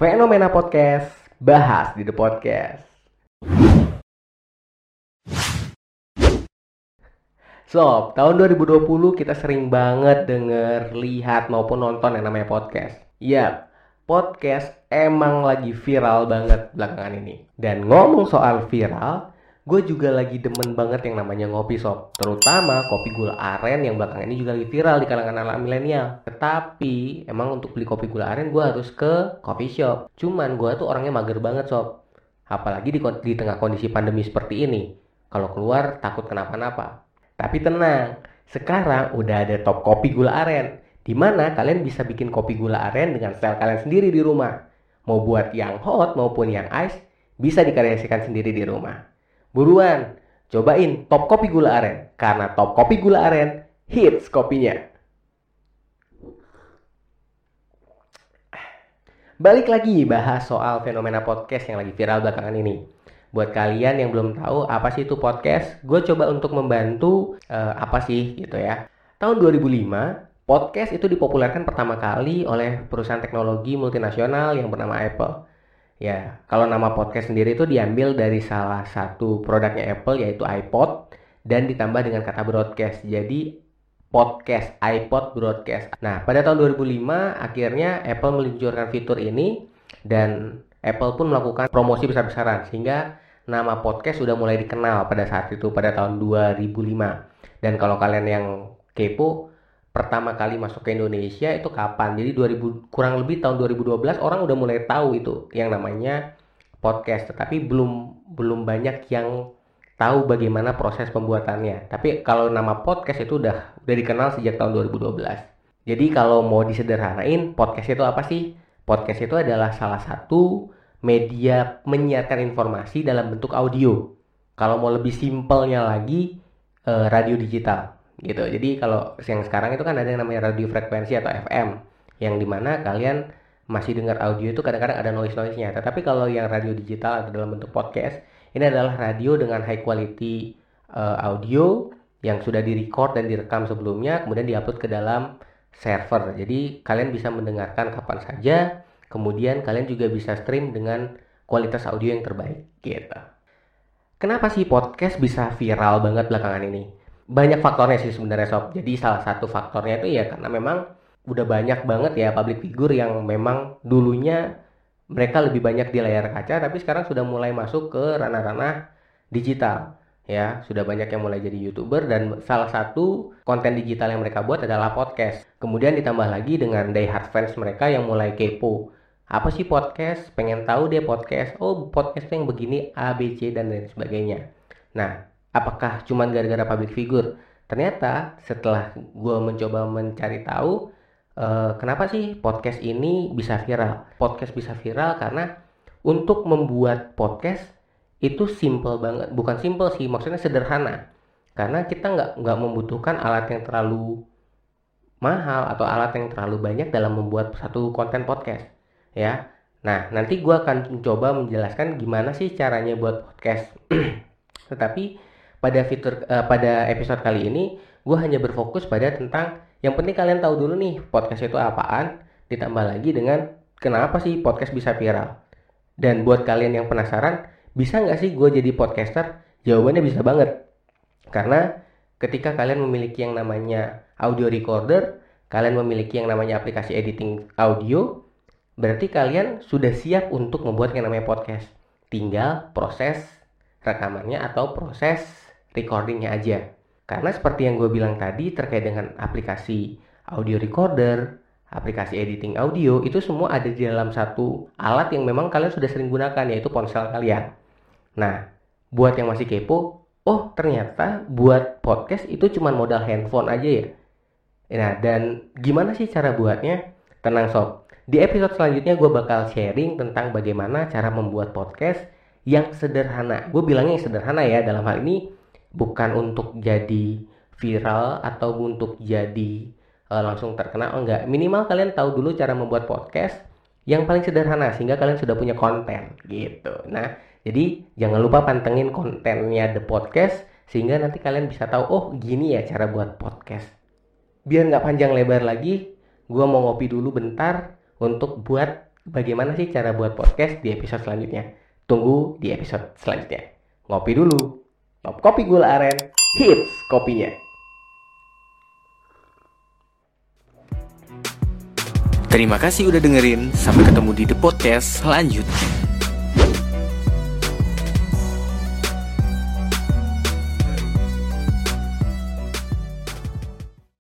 Fenomena Podcast, bahas di The Podcast. Sob, tahun 2020 kita sering banget denger, lihat maupun nonton yang namanya podcast. Iya, podcast emang lagi viral banget belakangan ini. Dan ngomong soal viral, gue juga lagi demen banget yang namanya ngopi sob. Terutama kopi gula aren yang belakangan ini juga lagi viral di kalangan anak milenial. Tetapi emang untuk beli kopi gula aren gue harus ke coffee shop. Cuman gue tuh orangnya mager banget sob. Apalagi di, di tengah kondisi pandemi seperti ini. Kalau keluar takut kenapa-napa. Tapi tenang, sekarang udah ada top kopi gula aren. Di mana kalian bisa bikin kopi gula aren dengan style kalian sendiri di rumah. Mau buat yang hot maupun yang ice, bisa dikreasikan sendiri di rumah. Buruan, cobain top kopi gula aren. Karena top kopi gula aren, hits kopinya. Balik lagi bahas soal fenomena podcast yang lagi viral belakangan ini. Buat kalian yang belum tahu apa sih itu podcast, gue coba untuk membantu uh, apa sih gitu ya. Tahun 2005, podcast itu dipopulerkan pertama kali oleh perusahaan teknologi multinasional yang bernama Apple. Ya, kalau nama podcast sendiri itu diambil dari salah satu produknya Apple yaitu iPod dan ditambah dengan kata broadcast. Jadi podcast iPod broadcast. Nah, pada tahun 2005 akhirnya Apple meluncurkan fitur ini dan Apple pun melakukan promosi besar-besaran sehingga nama podcast sudah mulai dikenal pada saat itu pada tahun 2005. Dan kalau kalian yang kepo pertama kali masuk ke Indonesia itu kapan? Jadi 2000 kurang lebih tahun 2012 orang udah mulai tahu itu yang namanya podcast, tetapi belum belum banyak yang tahu bagaimana proses pembuatannya. Tapi kalau nama podcast itu udah udah dikenal sejak tahun 2012. Jadi kalau mau disederhanain, podcast itu apa sih? Podcast itu adalah salah satu media menyiarkan informasi dalam bentuk audio. Kalau mau lebih simpelnya lagi, eh, radio digital gitu. Jadi kalau yang sekarang itu kan ada yang namanya radio frekuensi atau FM, yang di mana kalian masih dengar audio itu kadang-kadang ada noise-noise-nya. Tetapi kalau yang radio digital atau dalam bentuk podcast, ini adalah radio dengan high quality uh, audio yang sudah direcord dan direkam sebelumnya, kemudian diupload ke dalam server. Jadi kalian bisa mendengarkan kapan saja, kemudian kalian juga bisa stream dengan kualitas audio yang terbaik gitu. Kenapa sih podcast bisa viral banget belakangan ini? Banyak faktornya sih sebenarnya sob. Jadi salah satu faktornya itu ya karena memang udah banyak banget ya public figure yang memang dulunya mereka lebih banyak di layar kaca tapi sekarang sudah mulai masuk ke ranah-ranah digital ya. Sudah banyak yang mulai jadi youtuber dan salah satu konten digital yang mereka buat adalah podcast. Kemudian ditambah lagi dengan die hard fans mereka yang mulai kepo. Apa sih podcast? Pengen tahu deh podcast. Oh podcast yang begini A B C dan lain sebagainya. Nah apakah cuma gara-gara public figure? Ternyata setelah gue mencoba mencari tahu uh, kenapa sih podcast ini bisa viral? Podcast bisa viral karena untuk membuat podcast itu simple banget. Bukan simple sih maksudnya sederhana. Karena kita nggak nggak membutuhkan alat yang terlalu mahal atau alat yang terlalu banyak dalam membuat satu konten podcast ya. Nah nanti gue akan mencoba menjelaskan gimana sih caranya buat podcast. Tetapi pada fitur uh, pada episode kali ini gue hanya berfokus pada tentang yang penting kalian tahu dulu nih podcast itu apaan ditambah lagi dengan kenapa sih podcast bisa viral dan buat kalian yang penasaran bisa nggak sih gue jadi podcaster? Jawabannya bisa banget. Karena ketika kalian memiliki yang namanya audio recorder, kalian memiliki yang namanya aplikasi editing audio, berarti kalian sudah siap untuk membuat yang namanya podcast. Tinggal proses rekamannya atau proses recordingnya aja. Karena seperti yang gue bilang tadi terkait dengan aplikasi audio recorder, aplikasi editing audio, itu semua ada di dalam satu alat yang memang kalian sudah sering gunakan, yaitu ponsel kalian. Nah, buat yang masih kepo, oh ternyata buat podcast itu cuma modal handphone aja ya. Nah, dan gimana sih cara buatnya? Tenang sob, di episode selanjutnya gue bakal sharing tentang bagaimana cara membuat podcast yang sederhana. Gue bilangnya yang sederhana ya, dalam hal ini bukan untuk jadi viral atau untuk jadi uh, langsung terkenal, enggak. Minimal kalian tahu dulu cara membuat podcast yang paling sederhana sehingga kalian sudah punya konten gitu. Nah, jadi jangan lupa pantengin kontennya The Podcast sehingga nanti kalian bisa tahu oh gini ya cara buat podcast. Biar nggak panjang lebar lagi, gue mau ngopi dulu bentar untuk buat bagaimana sih cara buat podcast di episode selanjutnya. Tunggu di episode selanjutnya. Ngopi dulu. Top kopi gula aren. Hits kopinya. Terima kasih udah dengerin. Sampai ketemu di The Podcast selanjutnya.